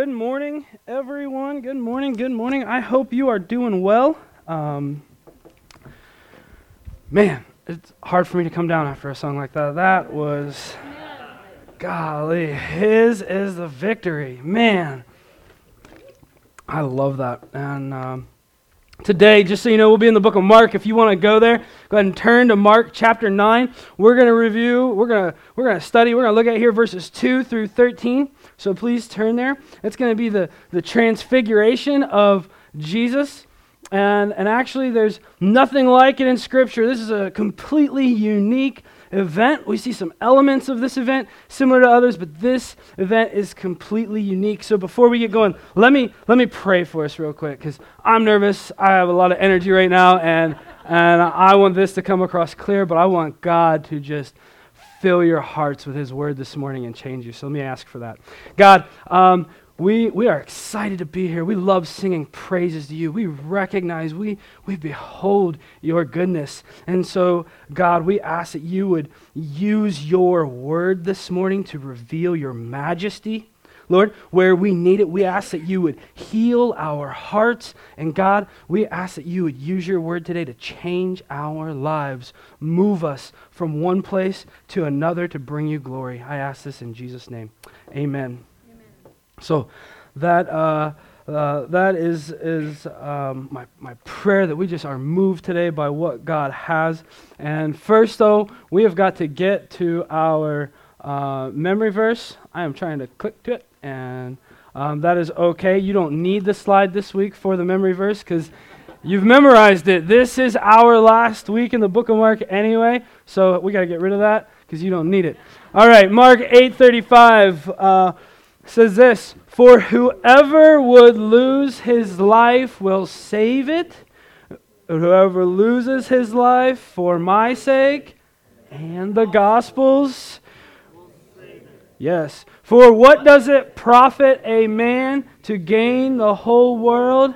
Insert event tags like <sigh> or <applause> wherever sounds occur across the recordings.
Good morning, everyone. Good morning. Good morning. I hope you are doing well. Um, man, it's hard for me to come down after a song like that. That was, golly, His is the victory. Man, I love that. And um, today, just so you know, we'll be in the book of Mark. If you want to go there, go ahead and turn to Mark chapter 9. We're going to review, we're going to we're going to study, we're going to look at here verses 2 through 13. So please turn there. It's going to be the, the transfiguration of Jesus. And, and actually, there's nothing like it in Scripture. This is a completely unique event. We see some elements of this event similar to others, but this event is completely unique. So before we get going, let me, let me pray for us real quick because I'm nervous. I have a lot of energy right now, and, and I want this to come across clear, but I want God to just fill your hearts with His word this morning and change you. So let me ask for that. God, um, we, we are excited to be here. We love singing praises to you. We recognize, we, we behold your goodness. And so, God, we ask that you would use your word this morning to reveal your majesty Lord, where we need it, we ask that you would heal our hearts. And God, we ask that you would use your word today to change our lives, move us from one place to another to bring you glory. I ask this in Jesus' name. Amen. Amen. So that. Uh, uh, that is, is um, my, my prayer that we just are moved today by what God has. And first, though, we have got to get to our uh, memory verse. I am trying to click to it and um, that is okay. You don't need the slide this week for the memory verse because you've memorized it. This is our last week in the book of Mark anyway, so we got to get rid of that because you don't need it. All right, Mark 8:35 uh, says this: "For whoever would lose his life will save it. Whoever loses his life for my sake and the gospel's." Yes. For what does it profit a man to gain the whole world?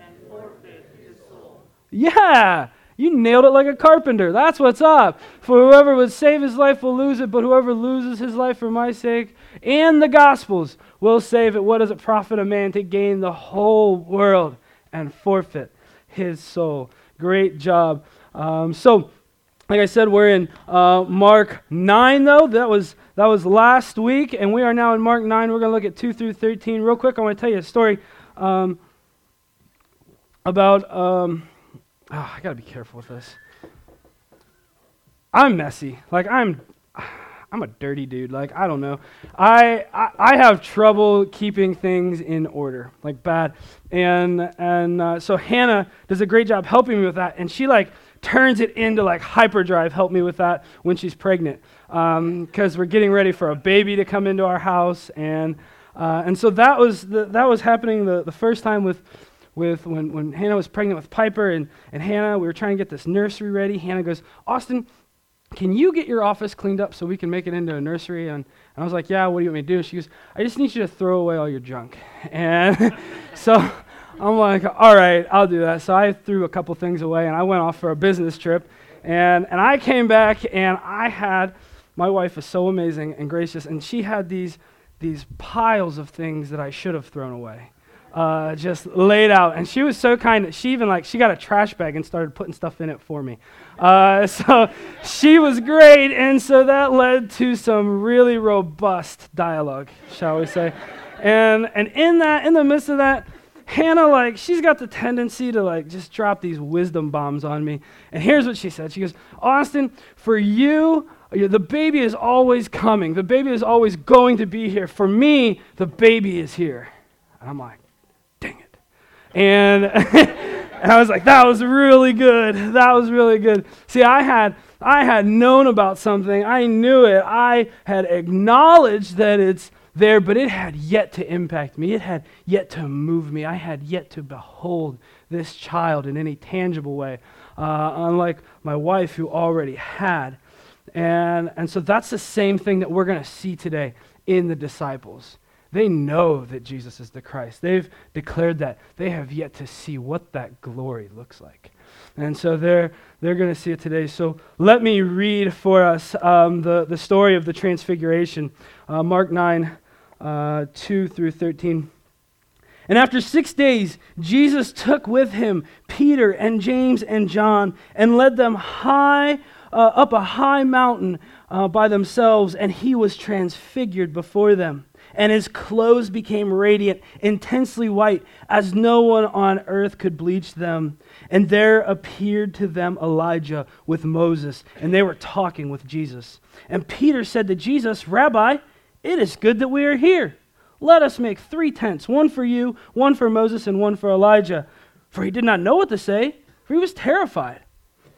And forfeit his soul. Yeah. You nailed it like a carpenter. That's what's up. For whoever would save his life will lose it, but whoever loses his life for my sake and the gospel's will save it. What does it profit a man to gain the whole world and forfeit his soul? Great job. Um, so, like I said, we're in uh, Mark 9, though. That was, that was last week, and we are now in Mark 9. We're going to look at 2 through 13. Real quick, I want to tell you a story um, about. Um, oh, I got to be careful with this. I'm messy. Like, I'm. I'm a dirty dude. Like I don't know. I, I, I have trouble keeping things in order, like bad. And and uh, so Hannah does a great job helping me with that. And she like turns it into like hyperdrive. Help me with that when she's pregnant, because um, we're getting ready for a baby to come into our house, and uh, and so that was the, that was happening the, the first time with with when, when Hannah was pregnant with Piper and, and Hannah, we were trying to get this nursery ready. Hannah goes, Austin, can you get your office cleaned up so we can make it into a nursery? And, and I was like, yeah, what do you want me to do? She goes, I just need you to throw away all your junk. <laughs> And so I'm like, all right, I'll do that. So I threw a couple things away and I went off for a business trip. And, and I came back and I had, my wife is so amazing and gracious, and she had these, these piles of things that I should have thrown away. Uh, just laid out. And she was so kind that she even like she got a trash bag and started putting stuff in it for me. Uh, <laughs> so she was great, and so that led to some really robust dialogue, shall we say? And and in that, in the midst of that, Hannah, like, she's got the tendency to, like, just drop these wisdom bombs on me. And here's what she said She goes, Austin, for you, the baby is always coming. The baby is always going to be here. For me, the baby is here. And I'm like, dang it. And, and <laughs> I was like, that was really good. That was really good. See, I had. I had known about something. I knew it. I had acknowledged that it's there, but it had yet to impact me. It had yet to move me. I had yet to behold this child in any tangible way, uh, unlike my wife who already had. And, and so that's the same thing that we're going to see today in the disciples. They know that Jesus is the Christ. They've declared that. They have yet to see what that glory looks like. And so they're, they're going to see it today. So let me read for us um, the, the story of the Transfiguration. Uh, Mark 9, uh, 2 through 13. And after six days, Jesus took with him Peter and James and John and led them high uh, up a high mountain uh, by themselves, and he was transfigured before them. And his clothes became radiant, intensely white, as no one on earth could bleach them. And there appeared to them Elijah with Moses, and they were talking with Jesus. And Peter said to Jesus, Rabbi, it is good that we are here. Let us make three tents one for you, one for Moses, and one for Elijah. For he did not know what to say, for he was terrified.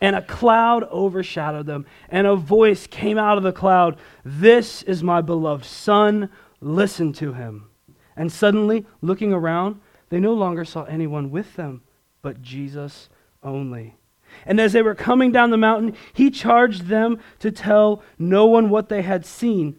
And a cloud overshadowed them, and a voice came out of the cloud This is my beloved Son, listen to him. And suddenly, looking around, they no longer saw anyone with them, but Jesus only. And as they were coming down the mountain, he charged them to tell no one what they had seen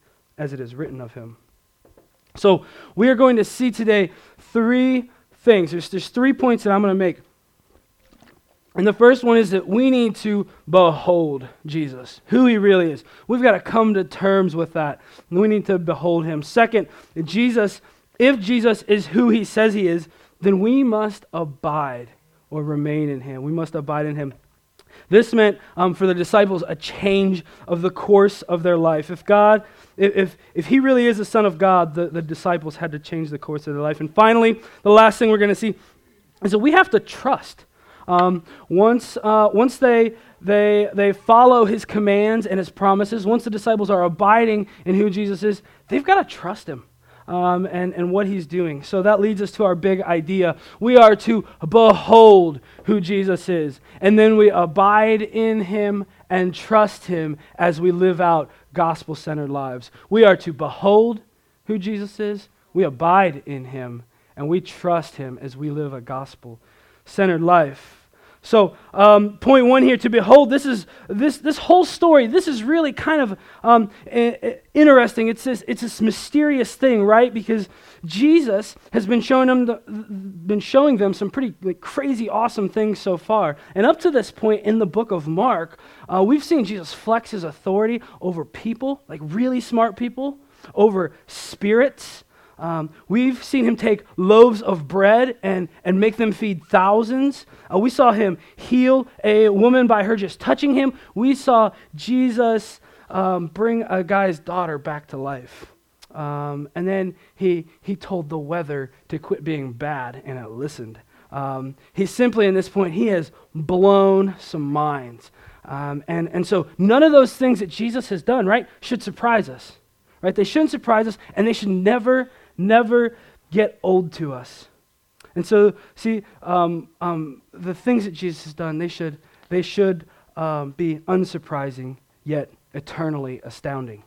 as it is written of him. So we are going to see today three things. There's, there's three points that I'm going to make. And the first one is that we need to behold Jesus, who he really is. We've got to come to terms with that. We need to behold him. Second, Jesus, if Jesus is who he says he is, then we must abide or remain in him. We must abide in him. This meant um, for the disciples a change of the course of their life. If God, if, if he really is the Son of God, the, the disciples had to change the course of their life. And finally, the last thing we're going to see is that we have to trust. Um, once uh, once they, they, they follow his commands and his promises, once the disciples are abiding in who Jesus is, they've got to trust him um, and, and what he's doing. So that leads us to our big idea. We are to behold who Jesus is, and then we abide in him and trust him as we live out gospel centered lives. We are to behold who Jesus is, we abide in him, and we trust him as we live a gospel centered life. So, um, point one here to behold, this is this this whole story. This is really kind of um, interesting. It's this it's this mysterious thing, right? Because Jesus has been showing them the, been showing them some pretty like, crazy, awesome things so far. And up to this point in the book of Mark, uh, we've seen Jesus flex his authority over people, like really smart people, over spirits. Um, we've seen him take loaves of bread and, and make them feed thousands. Uh, we saw him heal a woman by her just touching him. We saw Jesus um, bring a guy's daughter back to life. Um, and then he, he told the weather to quit being bad, and it listened. Um, he simply, in this point, he has blown some minds. Um, and, and so none of those things that Jesus has done, right, should surprise us. Right? They shouldn't surprise us, and they should never never get old to us. And so, see, um, um, the things that Jesus has done, they should, they should um, be unsurprising, yet eternally astounding.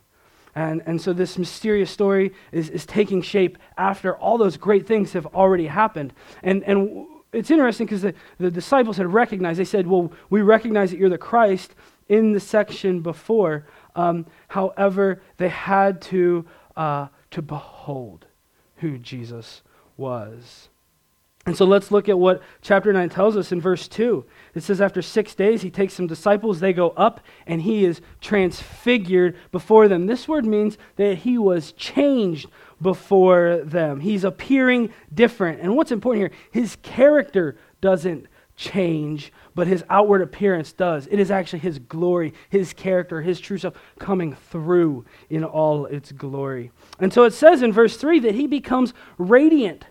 And, and so, this mysterious story is, is taking shape after all those great things have already happened. And, and it's interesting because the, the disciples had recognized, they said, Well, we recognize that you're the Christ in the section before. Um, however, they had to, uh, to behold who Jesus was. And so let's look at what chapter 9 tells us in verse 2. It says, After six days, he takes some disciples, they go up, and he is transfigured before them. This word means that he was changed before them. He's appearing different. And what's important here, his character doesn't change, but his outward appearance does. It is actually his glory, his character, his true self coming through in all its glory. And so it says in verse 3 that he becomes radiant.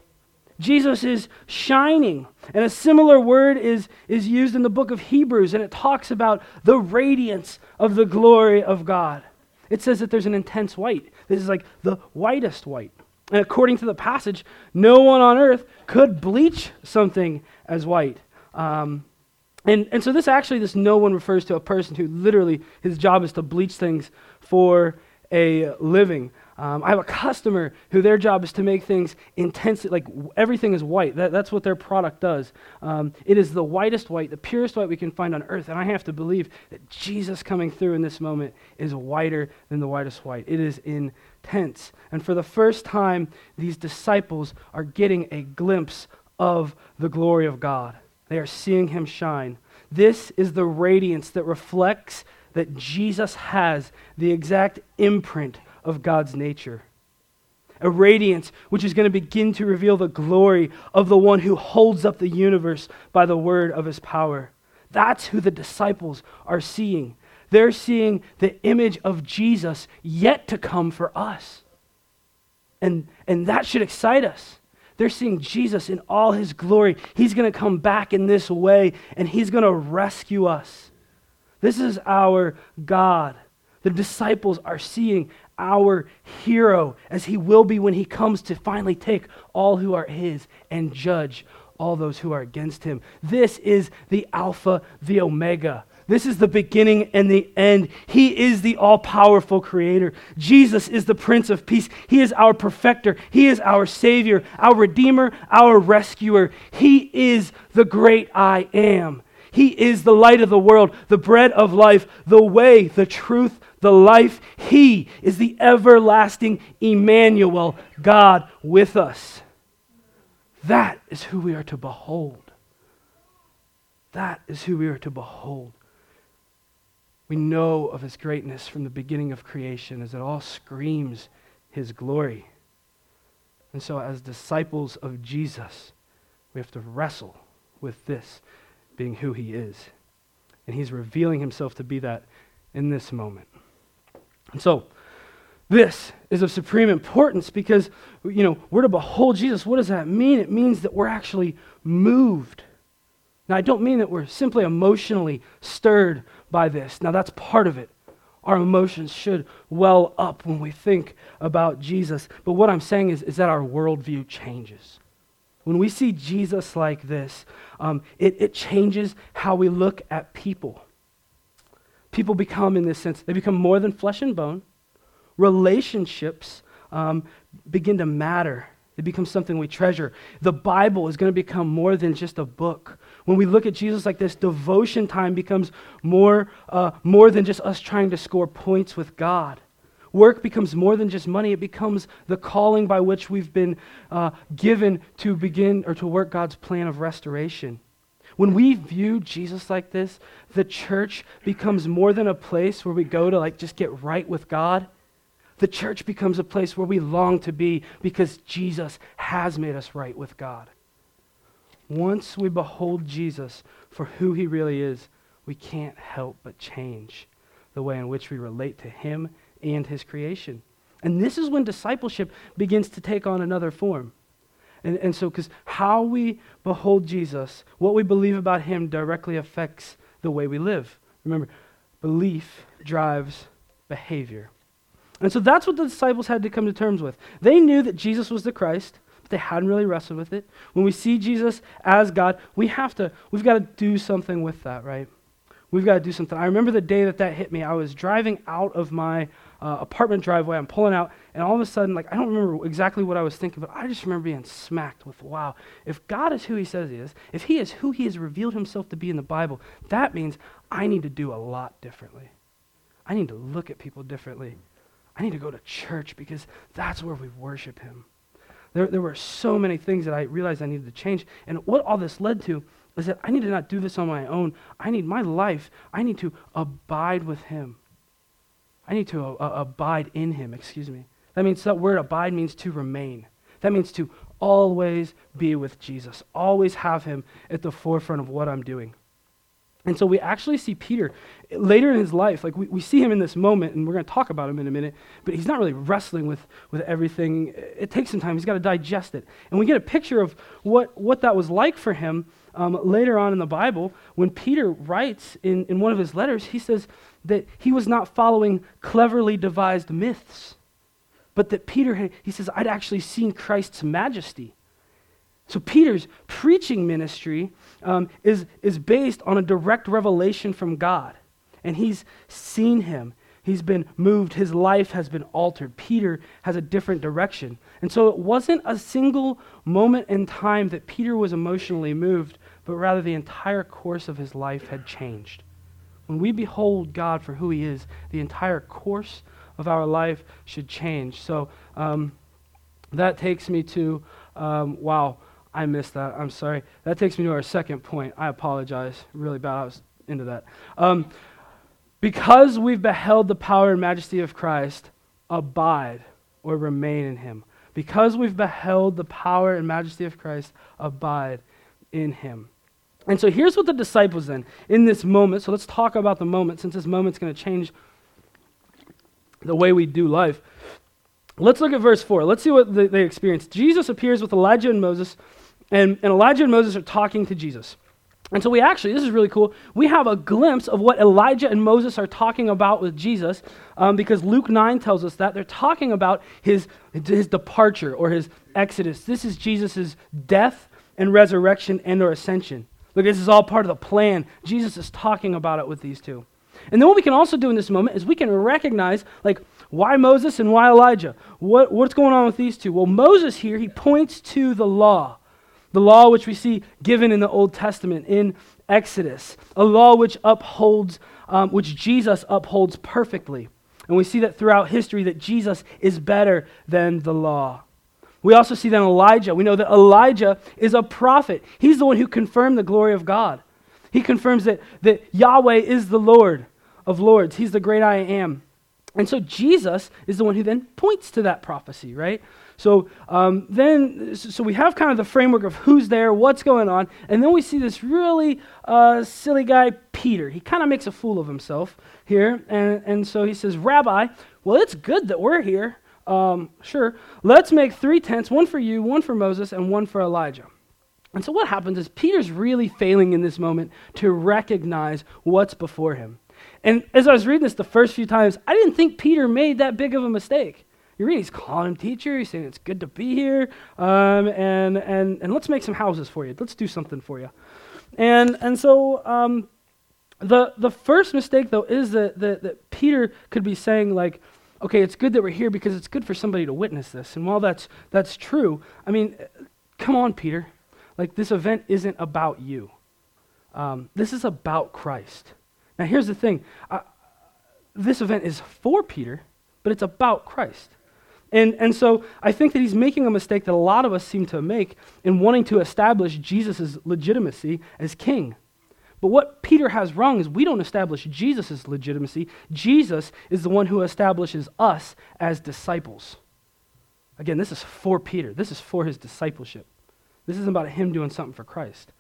Jesus is shining. And a similar word is, is used in the book of Hebrews, and it talks about the radiance of the glory of God. It says that there's an intense white. This is like the whitest white. And according to the passage, no one on earth could bleach something as white. Um, and, and so this actually, this no one refers to a person who literally, his job is to bleach things for a living. Um, I have a customer who their job is to make things intensely, like everything is white. That, that's what their product does. Um, it is the whitest white, the purest white we can find on earth. And I have to believe that Jesus coming through in this moment is whiter than the whitest white. It is intense. And for the first time, these disciples are getting a glimpse of the glory of God. They are seeing him shine. This is the radiance that reflects that Jesus has the exact imprint of God's nature. A radiance which is going to begin to reveal the glory of the one who holds up the universe by the word of his power. That's who the disciples are seeing. They're seeing the image of Jesus yet to come for us. And, and that should excite us. They're seeing Jesus in all his glory. He's going to come back in this way and he's going to rescue us. This is our God. The disciples are seeing our hero as he will be when he comes to finally take all who are his and judge all those who are against him. This is the Alpha, the Omega. This is the beginning and the end. He is the all powerful creator. Jesus is the Prince of Peace. He is our perfecter. He is our Savior, our Redeemer, our rescuer. He is the great I am. He is the light of the world, the bread of life, the way, the truth, the life. He is the everlasting Emmanuel, God with us. That is who we are to behold. That is who we are to behold. We know of his greatness from the beginning of creation as it all screams his glory. And so, as disciples of Jesus, we have to wrestle with this being who he is. And he's revealing himself to be that in this moment. And so, this is of supreme importance because, you know, we're to behold Jesus. What does that mean? It means that we're actually moved. Now, I don't mean that we're simply emotionally stirred by this. Now, that's part of it. Our emotions should well up when we think about Jesus. But what I'm saying is, is that our worldview changes. When we see Jesus like this, um, it, it changes how we look at people. People become, in this sense, they become more than flesh and bone. Relationships um, begin to matter. They becomes something we treasure. The Bible is going to become more than just a book. When we look at Jesus like this, devotion time becomes more, uh, more than just us trying to score points with God. Work becomes more than just money, it becomes the calling by which we've been uh, given to begin or to work God's plan of restoration. When we view Jesus like this, the church becomes more than a place where we go to like just get right with God. The church becomes a place where we long to be because Jesus has made us right with God. Once we behold Jesus for who he really is, we can't help but change the way in which we relate to him and his creation. And this is when discipleship begins to take on another form. And, and so, because how we behold Jesus, what we believe about him directly affects the way we live. Remember, belief drives behavior. And so that's what the disciples had to come to terms with. They knew that Jesus was the Christ, but they hadn't really wrestled with it. When we see Jesus as God, we have to, we've got to do something with that, right? We've got to do something. I remember the day that that hit me. I was driving out of my uh, apartment driveway. I'm pulling out, and all of a sudden, like, I don't remember exactly what I was thinking, but I just remember being smacked with, wow, if God is who he says he is, if he is who he has revealed himself to be in the Bible, that means I need to do a lot differently. I need to look at people differently. I need to go to church because that's where we worship him. There, there were so many things that I realized I needed to change. And what all this led to is that I need to not do this on my own. I need my life, I need to abide with Him. I need to uh, uh, abide in Him, excuse me. That means that word abide means to remain. That means to always be with Jesus, always have Him at the forefront of what I'm doing. And so we actually see Peter later in his life, like we, we see him in this moment, and we're going to talk about him in a minute, but he's not really wrestling with, with everything. It takes some time. He's got to digest it. And we get a picture of what, what that was like for him um, later on in the Bible, when Peter writes in, in one of his letters, he says that he was not following cleverly devised myths, but that Peter, had, he says, I'd actually seen Christ's majesty. So Peter's preaching ministry um, is, is based on a direct revelation from God. And he's seen him. he's been moved, his life has been altered. Peter has a different direction. And so it wasn't a single moment in time that Peter was emotionally moved, but rather the entire course of his life had changed. When we behold God for who he is, the entire course of our life should change. So um, that takes me to, um, wow, I missed that. I'm sorry. That takes me to our second point. I apologize. Really bad. I was into that. Um, because we've beheld the power and majesty of Christ, abide or remain in him. Because we've beheld the power and majesty of Christ, abide in him. And so here's what the disciples then, in this moment, so let's talk about the moment, since this moment's going to change the way we do life. Let's look at verse 4. Let's see what they, they experience. Jesus appears with Elijah and Moses, and, and Elijah and Moses are talking to Jesus. And so we actually, this is really cool, we have a glimpse of what Elijah and Moses are talking about with Jesus um, because Luke 9 tells us that they're talking about his, his departure or his exodus. This is Jesus' death and resurrection and or ascension. Look, this is all part of the plan. Jesus is talking about it with these two. And then what we can also do in this moment is we can recognize, like, why Moses and why Elijah? What, what's going on with these two? Well, Moses here, he points to the law. The law which we see given in the Old Testament, in Exodus. A law which upholds, um, which Jesus upholds perfectly. And we see that throughout history that Jesus is better than the law. We also see that Elijah. We know that Elijah is a prophet. He's the one who confirmed the glory of God. He confirms that, that Yahweh is the Lord of lords. He's the great I am. And so Jesus is the one who then points to that prophecy, right? So um, then, so we have kind of the framework of who's there, what's going on, and then we see this really uh, silly guy, Peter. He kind of makes a fool of himself here, and, and so he says, Rabbi, well, it's good that we're here. Um, sure, let's make three tents, one for you, one for Moses, and one for Elijah. And so what happens is Peter's really failing in this moment to recognize what's before him. And as I was reading this the first few times, I didn't think Peter made that big of a mistake. You read, he's calling him teacher. He's saying it's good to be here, um, and and and let's make some houses for you. Let's do something for you. And and so um, the the first mistake though is that, that that Peter could be saying like, okay, it's good that we're here because it's good for somebody to witness this. And while that's that's true, I mean, come on, Peter, like this event isn't about you. Um, this is about Christ. Now here's the thing. I, this event is for Peter, but it's about Christ. And, and so I think that he's making a mistake that a lot of us seem to make in wanting to establish Jesus' legitimacy as king. But what Peter has wrong is we don't establish Jesus' legitimacy. Jesus is the one who establishes us as disciples. Again, this is for Peter, this is for his discipleship. This isn't about him doing something for Christ.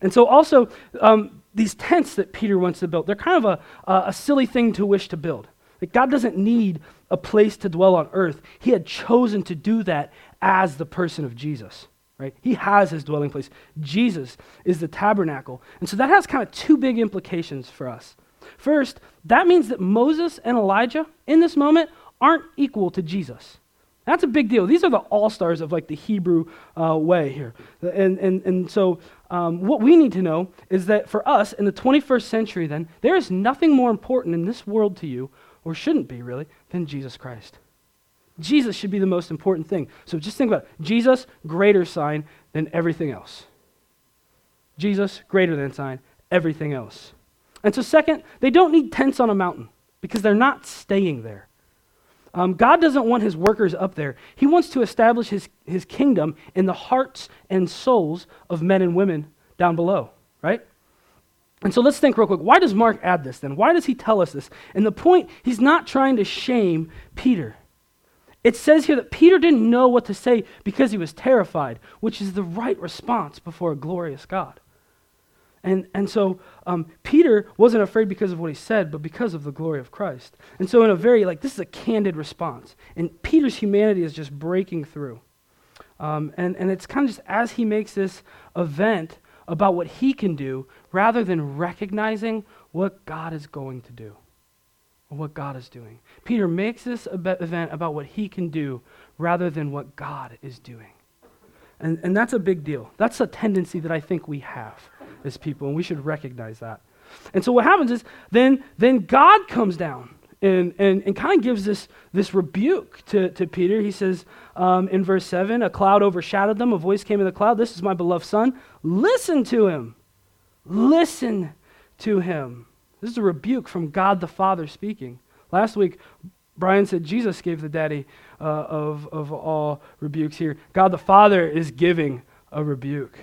And so, also, um, these tents that Peter wants to build, they're kind of a, a silly thing to wish to build. Like God doesn't need a place to dwell on earth. He had chosen to do that as the person of Jesus, right? He has his dwelling place. Jesus is the tabernacle. And so that has kind of two big implications for us. First, that means that Moses and Elijah in this moment aren't equal to Jesus. That's a big deal. These are the all stars of like the Hebrew uh, way here. And, and, and so, um, what we need to know is that for us in the 21st century, then, there is nothing more important in this world to you or shouldn't be really, than Jesus Christ. Jesus should be the most important thing. So just think about it. Jesus, greater sign than everything else. Jesus, greater than sign, everything else. And so, second, they don't need tents on a mountain because they're not staying there. Um, God doesn't want his workers up there. He wants to establish his, his kingdom in the hearts and souls of men and women down below, right? And so let's think real quick. Why does Mark add this then? Why does he tell us this? And the point, he's not trying to shame Peter. It says here that Peter didn't know what to say because he was terrified, which is the right response before a glorious God. And, and so um, Peter wasn't afraid because of what he said, but because of the glory of Christ. And so, in a very, like, this is a candid response. And Peter's humanity is just breaking through. Um, and, and it's kind of just as he makes this event about what he can do rather than recognizing what God is going to do or what God is doing. Peter makes this event about what he can do rather than what God is doing. And, and that's a big deal. That's a tendency that I think we have as people, and we should recognize that. And so what happens is then, then God comes down and, and, and kind of gives this, this rebuke to, to Peter. He says um, in verse 7 A cloud overshadowed them, a voice came in the cloud. This is my beloved Son. Listen to him. Listen to him. This is a rebuke from God the Father speaking. Last week, Brian said Jesus gave the daddy uh, of, of all rebukes here. God the Father is giving a rebuke.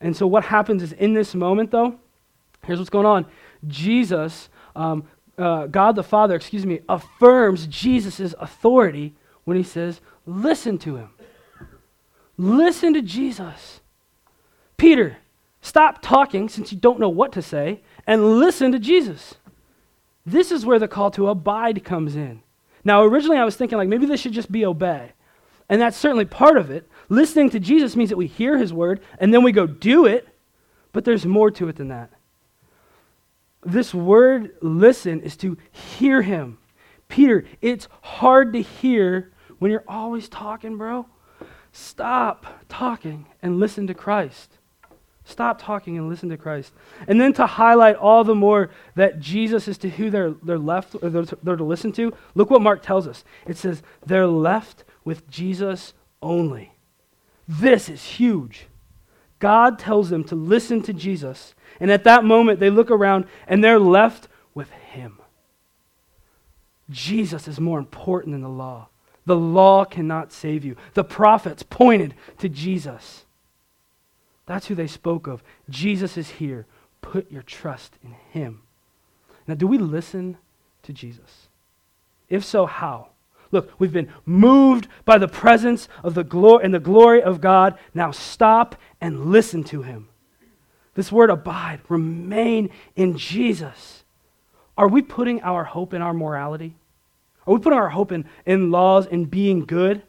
And so, what happens is in this moment, though, here's what's going on Jesus um, uh, God the Father, excuse me, affirms Jesus' authority when he says, Listen to him. Listen to Jesus. Peter, stop talking since you don't know what to say and listen to Jesus. This is where the call to abide comes in. Now, originally I was thinking, like, maybe this should just be obey. And that's certainly part of it. Listening to Jesus means that we hear his word and then we go do it, but there's more to it than that. This word listen is to hear him. Peter, it's hard to hear when you're always talking, bro. Stop talking and listen to Christ. Stop talking and listen to Christ. And then to highlight all the more that Jesus is to who they're, they're left, or they're, they're to listen to, look what Mark tells us. It says, they're left with Jesus only. This is huge. God tells them to listen to Jesus and at that moment, they look around and they're left with Him. Jesus is more important than the law. The law cannot save you. The prophets pointed to Jesus. That's who they spoke of. Jesus is here. Put your trust in Him. Now, do we listen to Jesus? If so, how? Look, we've been moved by the presence of the glory and the glory of God. Now stop and listen to him. This word abide, remain in Jesus. Are we putting our hope in our morality? Are we putting our hope in, in laws and being good?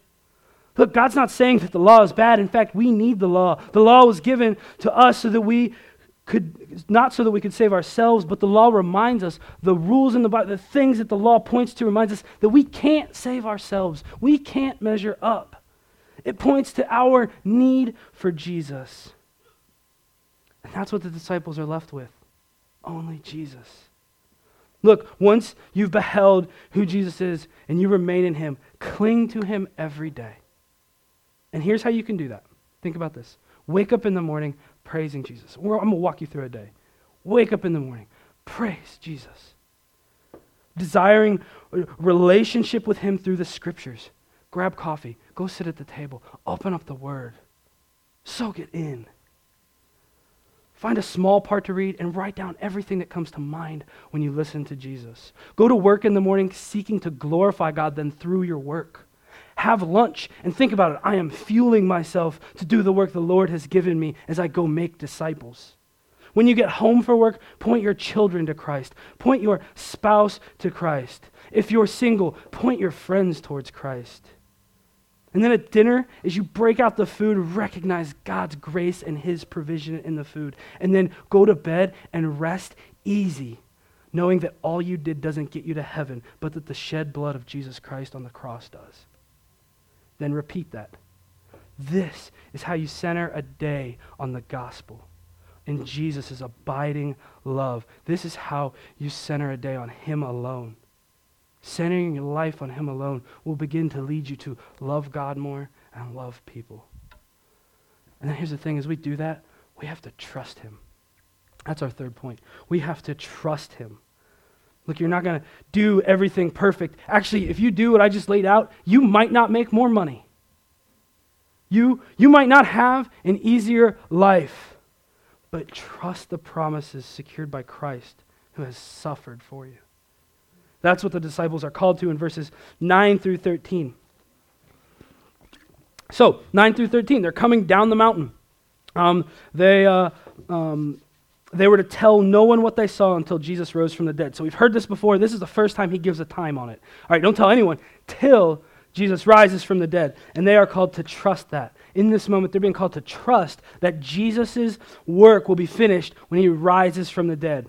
Look, God's not saying that the law is bad. In fact, we need the law. The law was given to us so that we could, not so that we could save ourselves, but the law reminds us, the rules in the Bible, the things that the law points to, reminds us that we can't save ourselves. We can't measure up. It points to our need for Jesus. And that's what the disciples are left with only Jesus. Look, once you've beheld who Jesus is and you remain in him, cling to him every day. And here's how you can do that. Think about this. Wake up in the morning praising Jesus. I'm going to walk you through a day. Wake up in the morning, praise Jesus. Desiring relationship with him through the scriptures. Grab coffee, go sit at the table, open up the word, soak it in. Find a small part to read and write down everything that comes to mind when you listen to Jesus. Go to work in the morning seeking to glorify God then through your work. Have lunch and think about it. I am fueling myself to do the work the Lord has given me as I go make disciples. When you get home for work, point your children to Christ. Point your spouse to Christ. If you're single, point your friends towards Christ. And then at dinner, as you break out the food, recognize God's grace and His provision in the food. And then go to bed and rest easy, knowing that all you did doesn't get you to heaven, but that the shed blood of Jesus Christ on the cross does. Then repeat that. This is how you center a day on the gospel in Jesus' abiding love. This is how you center a day on Him alone centering your life on Him alone will begin to lead you to love God more and love people. And then here's the thing as we do that, we have to trust Him. That's our third point. We have to trust Him. Look, you're not going to do everything perfect. Actually, if you do what I just laid out, you might not make more money. You, you might not have an easier life, but trust the promises secured by Christ who has suffered for you. That's what the disciples are called to in verses 9 through 13. So, 9 through 13, they're coming down the mountain. Um, they, uh, um, they were to tell no one what they saw until Jesus rose from the dead. So, we've heard this before. This is the first time he gives a time on it. All right, don't tell anyone till Jesus rises from the dead. And they are called to trust that. In this moment, they're being called to trust that Jesus' work will be finished when he rises from the dead.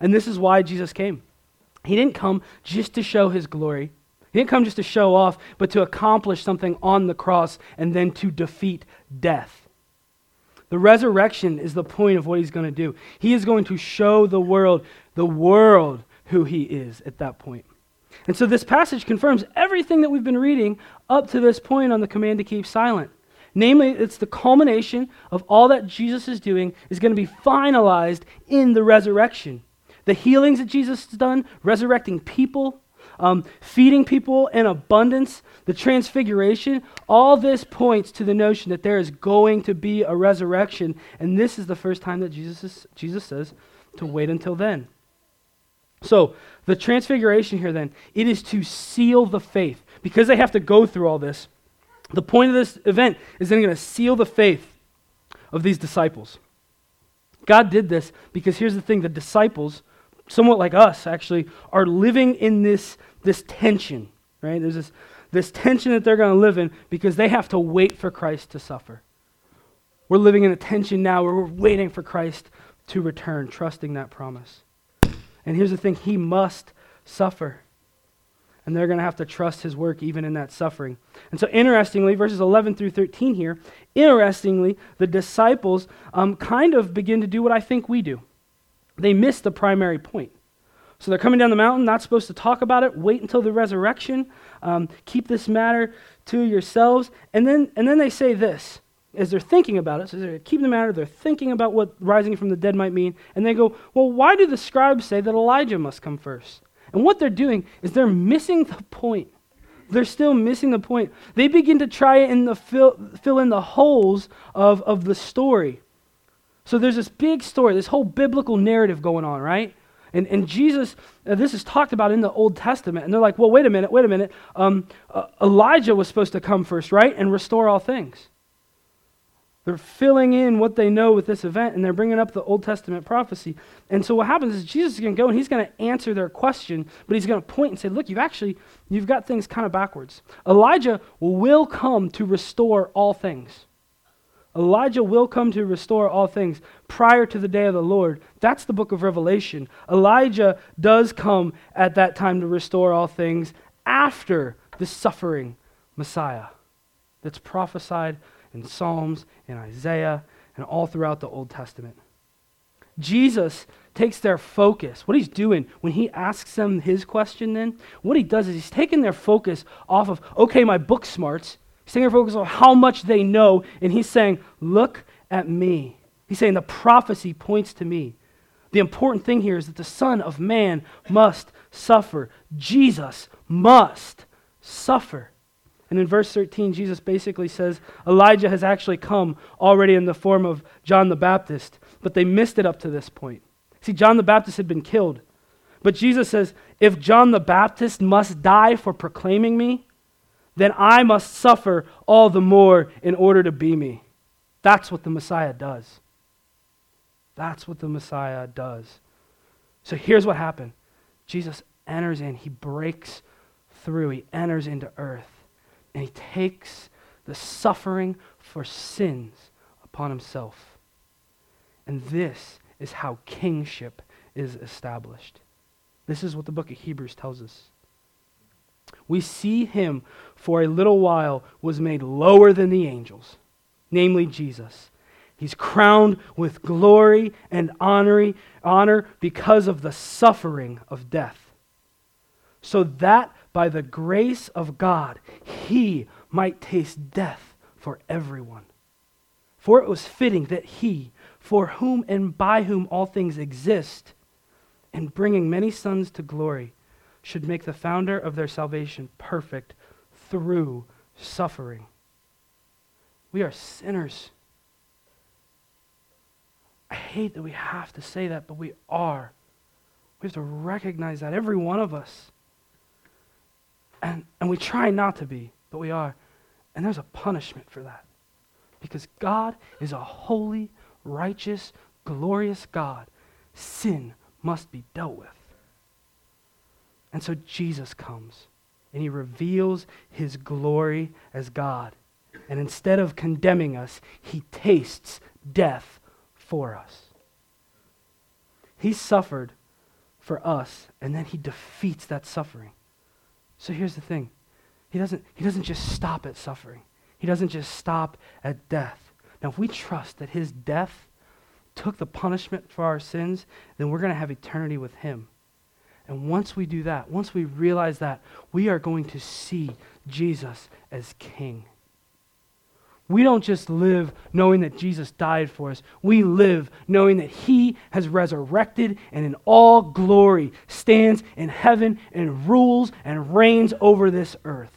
And this is why Jesus came. He didn't come just to show his glory. He didn't come just to show off, but to accomplish something on the cross and then to defeat death. The resurrection is the point of what he's going to do. He is going to show the world, the world, who he is at that point. And so this passage confirms everything that we've been reading up to this point on the command to keep silent. Namely, it's the culmination of all that Jesus is doing is going to be finalized in the resurrection. The healings that Jesus has done, resurrecting people, um, feeding people in abundance, the transfiguration, all this points to the notion that there is going to be a resurrection. And this is the first time that Jesus, is, Jesus says to wait until then. So, the transfiguration here then, it is to seal the faith. Because they have to go through all this, the point of this event is then going to seal the faith of these disciples. God did this because here's the thing the disciples, somewhat like us actually, are living in this, this tension, right? There's this, this tension that they're going to live in because they have to wait for Christ to suffer. We're living in a tension now where we're waiting for Christ to return, trusting that promise. And here's the thing He must suffer and they're going to have to trust his work even in that suffering. And so, interestingly, verses 11 through 13 here, interestingly, the disciples um, kind of begin to do what I think we do. They miss the primary point. So they're coming down the mountain, not supposed to talk about it. Wait until the resurrection. Um, keep this matter to yourselves. And then, and then they say this as they're thinking about it. So they're keeping the matter, they're thinking about what rising from the dead might mean. And they go, Well, why do the scribes say that Elijah must come first? And what they're doing is they're missing the point. They're still missing the point. They begin to try and the fill, fill in the holes of, of the story. So there's this big story, this whole biblical narrative going on, right? And, and Jesus, uh, this is talked about in the Old Testament. And they're like, well, wait a minute, wait a minute. Um, uh, Elijah was supposed to come first, right? And restore all things. They're filling in what they know with this event, and they're bringing up the Old Testament prophecy. And so what happens is Jesus is going to go and he's going to answer their question, but he's going to point and say, "Look, you've actually you've got things kind of backwards. Elijah will come to restore all things. Elijah will come to restore all things prior to the day of the Lord. That's the book of Revelation. Elijah does come at that time to restore all things after the suffering Messiah that's prophesied in Psalms and Isaiah and all throughout the Old Testament. Jesus takes their focus. What he's doing when he asks them his question, then, what he does is he's taking their focus off of, okay, my book smarts. He's taking their focus on how much they know, and he's saying, look at me. He's saying the prophecy points to me. The important thing here is that the Son of Man must suffer. Jesus must suffer. And in verse 13, Jesus basically says Elijah has actually come already in the form of John the Baptist, but they missed it up to this point. See, John the Baptist had been killed. But Jesus says, if John the Baptist must die for proclaiming me, then I must suffer all the more in order to be me. That's what the Messiah does. That's what the Messiah does. So here's what happened Jesus enters in, he breaks through, he enters into earth and he takes the suffering for sins upon himself. And this is how kingship is established. This is what the book of Hebrews tells us. We see him for a little while was made lower than the angels, namely Jesus. He's crowned with glory and honor, honor because of the suffering of death. So that by the grace of God, he might taste death for everyone. For it was fitting that he, for whom and by whom all things exist, and bringing many sons to glory, should make the founder of their salvation perfect through suffering. We are sinners. I hate that we have to say that, but we are. We have to recognize that, every one of us. And, and we try not to be, but we are. And there's a punishment for that. Because God is a holy, righteous, glorious God. Sin must be dealt with. And so Jesus comes and he reveals his glory as God. And instead of condemning us, he tastes death for us. He suffered for us, and then he defeats that suffering. So here's the thing he doesn't, he doesn't just stop at suffering, he doesn't just stop at death. Now, if we trust that his death took the punishment for our sins, then we're going to have eternity with him. And once we do that, once we realize that, we are going to see Jesus as King. We don't just live knowing that Jesus died for us. We live knowing that He has resurrected and in all glory stands in heaven and rules and reigns over this earth.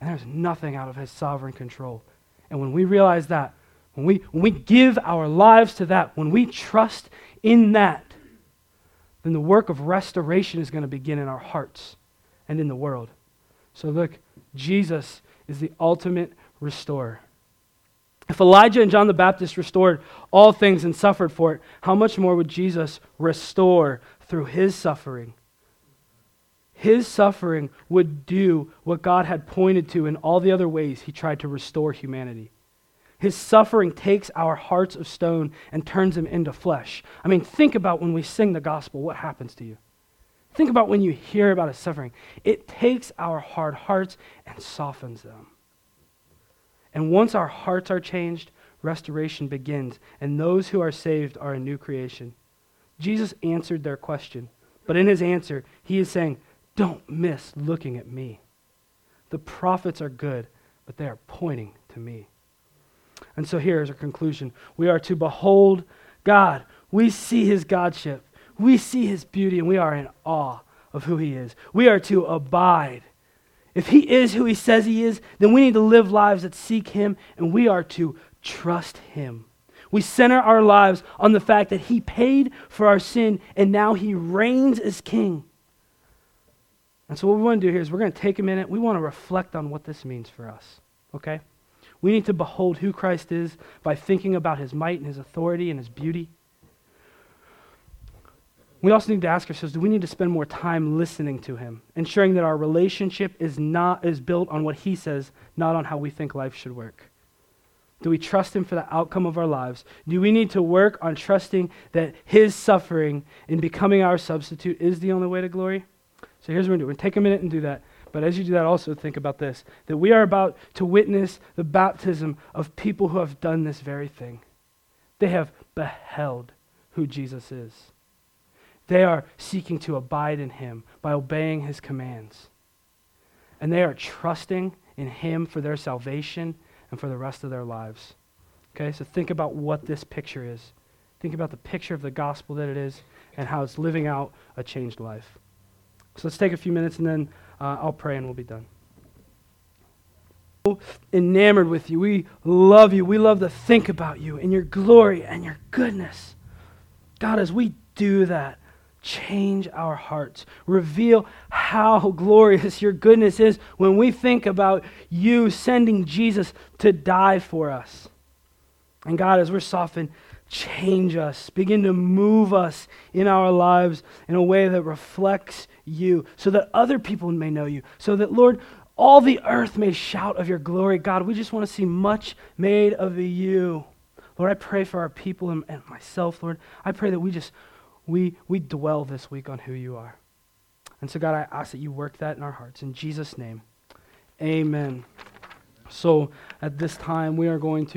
And there's nothing out of His sovereign control. And when we realize that, when we, when we give our lives to that, when we trust in that, then the work of restoration is going to begin in our hearts and in the world. So, look, Jesus is the ultimate restorer. If Elijah and John the Baptist restored all things and suffered for it, how much more would Jesus restore through his suffering? His suffering would do what God had pointed to in all the other ways he tried to restore humanity. His suffering takes our hearts of stone and turns them into flesh. I mean, think about when we sing the gospel, what happens to you? Think about when you hear about his suffering. It takes our hard hearts and softens them. And once our hearts are changed, restoration begins, and those who are saved are a new creation. Jesus answered their question, but in his answer, he is saying, Don't miss looking at me. The prophets are good, but they are pointing to me. And so here is our conclusion we are to behold God. We see his Godship, we see his beauty, and we are in awe of who he is. We are to abide. If he is who he says he is, then we need to live lives that seek him, and we are to trust him. We center our lives on the fact that he paid for our sin, and now he reigns as king. And so, what we want to do here is we're going to take a minute. We want to reflect on what this means for us. Okay? We need to behold who Christ is by thinking about his might and his authority and his beauty. We also need to ask ourselves do we need to spend more time listening to him, ensuring that our relationship is, not, is built on what he says, not on how we think life should work? Do we trust him for the outcome of our lives? Do we need to work on trusting that his suffering in becoming our substitute is the only way to glory? So here's what we're going to do. We're going to take a minute and do that. But as you do that, also think about this that we are about to witness the baptism of people who have done this very thing. They have beheld who Jesus is, they are seeking to abide in him by obeying his commands. And they are trusting in him for their salvation and for the rest of their lives. Okay, so think about what this picture is. Think about the picture of the gospel that it is and how it's living out a changed life. So let's take a few minutes and then uh, I'll pray and we'll be done. Enamored with you. We love you. We love to think about you and your glory and your goodness. God, as we do that, change our hearts. Reveal how glorious your goodness is when we think about you sending Jesus to die for us. And God, as we're softened, change us. Begin to move us in our lives in a way that reflects you so that other people may know you. So that, Lord, all the earth may shout of your glory. God, we just want to see much made of you. Lord, I pray for our people and, and myself, Lord. I pray that we just we we dwell this week on who you are. And so God, I ask that you work that in our hearts. In Jesus' name. Amen. So at this time we are going to